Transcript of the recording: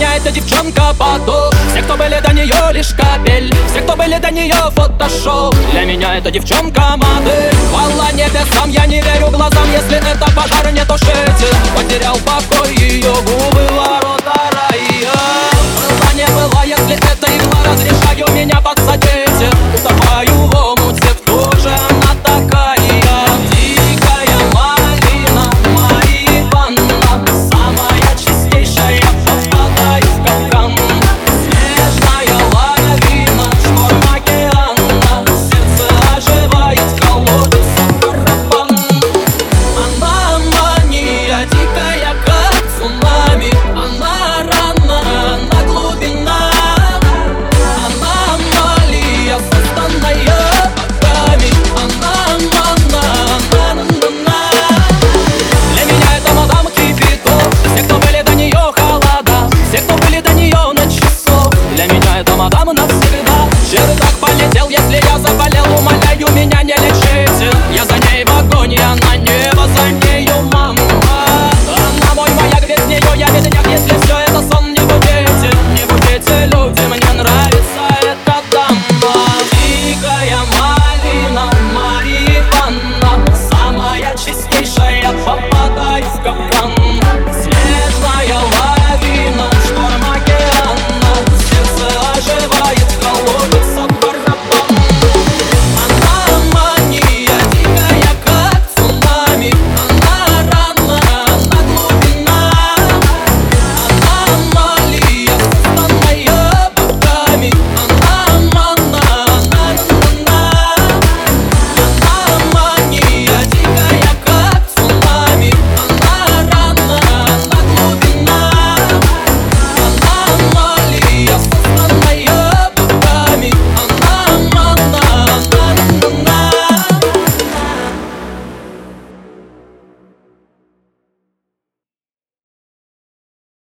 меня эта девчонка поток Все, кто были до нее, лишь капель. Все, кто были до нее, фотошоп Для меня эта девчонка модель Хвала небесам, я не верю глазам. Если это пожар, не тушите